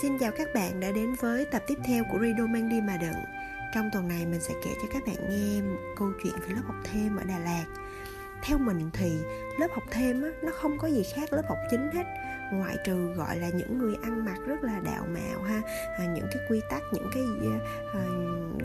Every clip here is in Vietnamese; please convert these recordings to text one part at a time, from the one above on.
Xin chào các bạn đã đến với tập tiếp theo của Rido mang đi mà đựng. Trong tuần này mình sẽ kể cho các bạn nghe câu chuyện về lớp học thêm ở Đà Lạt. Theo mình thì lớp học thêm á, nó không có gì khác lớp học chính hết ngoại trừ gọi là những người ăn mặc rất là đạo mạo ha à, những cái quy tắc những cái à,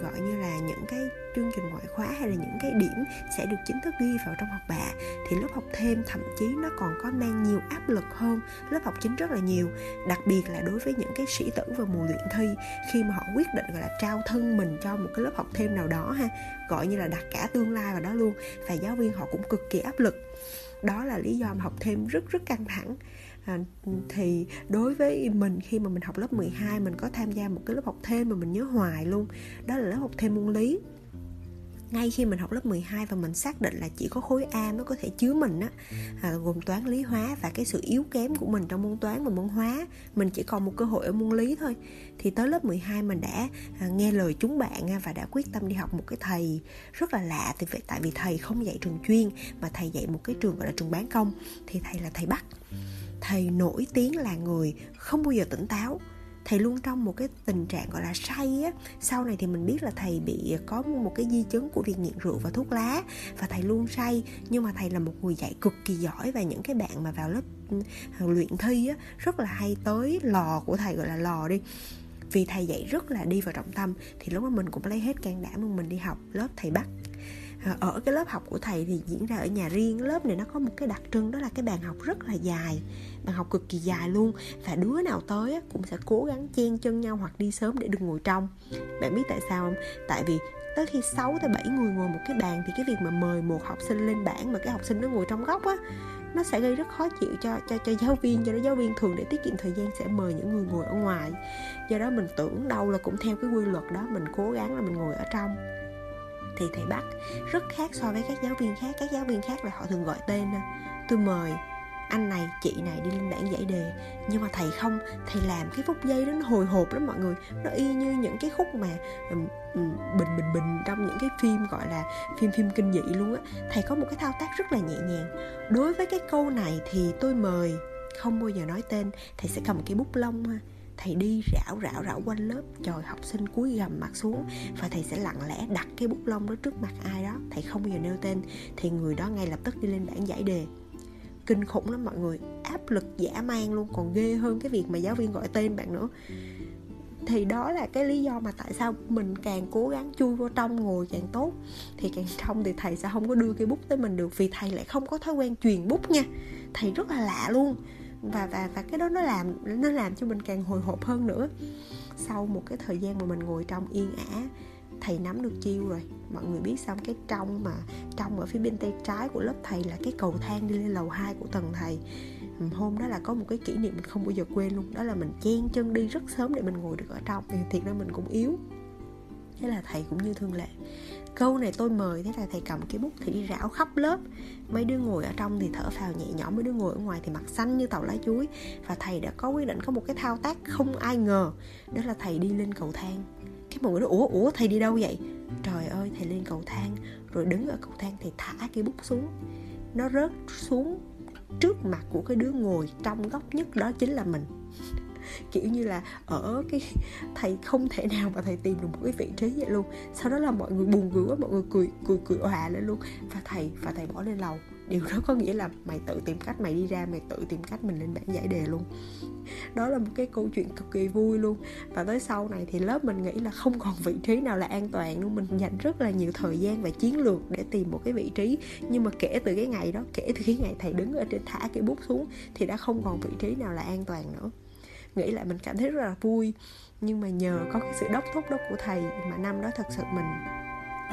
gọi như là những cái chương trình ngoại khóa hay là những cái điểm sẽ được chính thức ghi vào trong học bạ. Thì lớp học thêm thậm chí nó còn có mang nhiều áp lực hơn lớp học chính rất là nhiều đặc biệt là đối với những cái sĩ tử và mùa luyện thi khi mà họ quyết định gọi là trao thân mình cho một cái lớp học thêm nào đó ha gọi như là đặt cả tương lai vào đó luôn. Và giáo viên họ cũng cực kỳ áp lực. Đó là lý do mà học thêm rất rất căng thẳng à, thì đối với mình khi mà mình học lớp 12 mình có tham gia một cái lớp học thêm mà mình nhớ hoài luôn. Đó là lớp học thêm môn lý. Ngay khi mình học lớp 12 và mình xác định là chỉ có khối A mới có thể chứa mình á à, gồm toán lý hóa và cái sự yếu kém của mình trong môn toán và môn hóa mình chỉ còn một cơ hội ở môn lý thôi. Thì tới lớp 12 mình đã à, nghe lời chúng bạn và đã quyết tâm đi học một cái thầy rất là lạ thì vậy tại vì thầy không dạy trường chuyên mà thầy dạy một cái trường gọi là trường bán công. Thì thầy là thầy Bắc thầy nổi tiếng là người không bao giờ tỉnh táo. Thầy luôn trong một cái tình trạng gọi là say á. Sau này thì mình biết là thầy bị có một cái di chứng của việc nghiện rượu và thuốc lá và thầy luôn say. Nhưng mà thầy là một người dạy cực kỳ giỏi và những cái bạn mà vào lớp luyện thi á, rất là hay tới lò của thầy, gọi là lò đi. Vì thầy dạy rất là đi vào trọng tâm thì lúc đó mình cũng lấy hết can đảm mình đi học lớp thầy bắt. Ờ, ở cái lớp học của thầy thì diễn ra ở nhà riêng. Lớp này nó có một cái đặc trưng, đó là cái bàn học rất là dài, bàn học cực kỳ dài luôn. Và đứa nào tới cũng sẽ cố gắng chen chân nhau hoặc đi sớm để được ngồi trong. Bạn biết tại sao không? Tại vì tới khi 6 tới 7 người ngồi một cái bàn thì cái việc mà mời một học sinh lên bảng mà cái học sinh nó ngồi trong góc á, nó sẽ gây rất khó chịu cho cho cho giáo viên, cho đó giáo viên thường để tiết kiệm thời gian sẽ mời những người ngồi ở ngoài. Do đó mình tưởng đâu là cũng theo cái quy luật đó, mình cố gắng là mình ngồi ở trong thì thầy bắt rất khác so với các giáo viên khác. Các giáo viên khác là họ thường gọi tên tôi mời anh này chị này đi lên bảng giải đề. Nhưng mà thầy không thầy làm cái phút giây đó nó hồi hộp lắm mọi người. Nó y như những cái khúc mà um, um, bình bình bình trong những cái phim gọi là phim phim kinh dị luôn á. Thầy có một cái thao tác rất là nhẹ nhàng. Đối với cái câu này thì tôi mời không bao giờ nói tên. Thầy sẽ cầm cái bút lông ha thầy đi rảo rảo rảo quanh lớp. Chòi học sinh cúi gầm mặt xuống và thầy sẽ lặng lẽ đặt cái bút lông đó trước mặt ai đó. Thầy không bao giờ nêu tên. Thì người đó ngay lập tức đi lên bảng giải đề. Kinh khủng lắm mọi người. Áp lực dã man luôn. Còn ghê hơn cái việc mà giáo viên gọi tên bạn nữa. Thì đó là cái lý do mà tại sao mình càng cố gắng chui vô trong, ngồi càng tốt. Thì càng trong thì thầy sẽ không có đưa cái bút tới mình được. Vì thầy lại không có thói quen truyền bút nha. Thầy rất là lạ luôn và và và cái đó nó làm nó làm cho mình càng hồi hộp hơn nữa. Sau một cái thời gian mà mình ngồi trong yên ả, thầy nắm được chiêu rồi. Mọi người biết xong cái trong mà, trong ở phía bên tay trái của lớp thầy là cái cầu thang đi lên lầu 2 của tầng thầy. Hôm đó là có một cái kỷ niệm mình không bao giờ quên luôn. Đó là mình chen chân đi rất sớm để mình ngồi được ở trong. Thì thiệt ra mình cũng yếu thế là thầy cũng như thường lệ. Câu này tôi mời, thế là thầy cầm cái bút thì đi rảo khắp lớp. Mấy đứa ngồi ở trong thì thở phào nhẹ nhõm, mấy đứa ngồi ở ngoài thì mặt xanh như tàu lá chuối. Và thầy đã có quyết định có một cái thao tác không ai ngờ, đó là thầy đi lên cầu thang. Cái mọi người nói, ủa ủa, thầy đi đâu vậy? Trời ơi, thầy lên cầu thang. Rồi đứng ở cầu thang thì thả cái bút xuống. Nó rớt xuống trước mặt của cái đứa ngồi trong góc nhất đó chính là mình kiểu như là ở cái, thầy không thể nào mà thầy tìm được một cái vị trí vậy luôn. Sau đó là mọi người buồn cười quá, mọi người cười cười cười hòa lên luôn. Và thầy và thầy bỏ lên lầu. Điều đó có nghĩa là mày tự tìm cách, mày đi ra, mày tự tìm cách mình lên bảng giải đề luôn. Đó là một cái câu chuyện cực kỳ vui luôn. Và tới sau này thì lớp mình nghĩ là không còn vị trí nào là an toàn luôn. Mình dành rất là nhiều thời gian và chiến lược để tìm một cái vị trí. Nhưng mà kể từ cái ngày đó, kể từ cái ngày thầy đứng ở trên, thả cái bút xuống, thì đã không còn vị trí nào là an toàn nữa nghĩ lại mình cảm thấy rất là vui. Nhưng mà nhờ có cái sự đốc thúc đó của thầy mà năm đó thật sự mình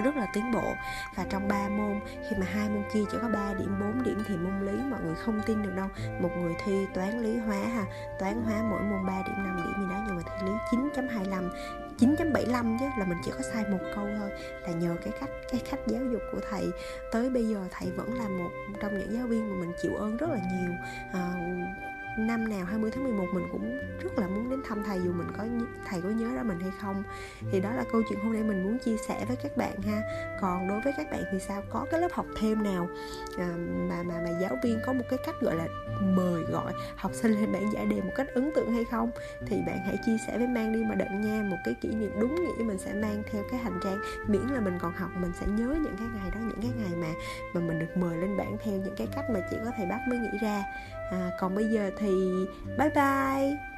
rất là tiến bộ. Và trong 3 môn khi mà hai môn kia chỉ có 3 điểm 4 điểm thì môn lý mọi người không tin được đâu. Một người thi toán lý hóa ha toán hóa mỗi môn 3 điểm 5 điểm gì đó nhưng mà thi lý 9.25 9.75 chứ là mình chỉ có sai một câu thôi. Là nhờ cái cách cái cách giáo dục của thầy. Tới bây giờ thầy vẫn là một trong những giáo viên mà mình chịu ơn rất là nhiều. À, năm nào 20 tháng 11 mình cũng rất là muốn đến thăm thầy dù mình có thầy có nhớ ra mình hay không. Thì đó là câu chuyện hôm nay mình muốn chia sẻ với các bạn ha. Còn đối với các bạn thì sao? Có cái lớp học thêm nào à, mà mà mà giáo viên có một cái cách gọi là mời gọi học sinh lên bảng giải đề một cách ấn tượng hay không? Thì bạn hãy chia sẻ với mang đi mà đợt nha một cái kỷ niệm đúng nghĩa mình sẽ mang theo cái hành trang. Miễn là mình còn học mình sẽ nhớ những cái ngày đó những cái ngày mà mà mình được mời lên bảng theo những cái cách mà chỉ có thầy bác mới nghĩ ra à, còn bây giờ thì bye bye.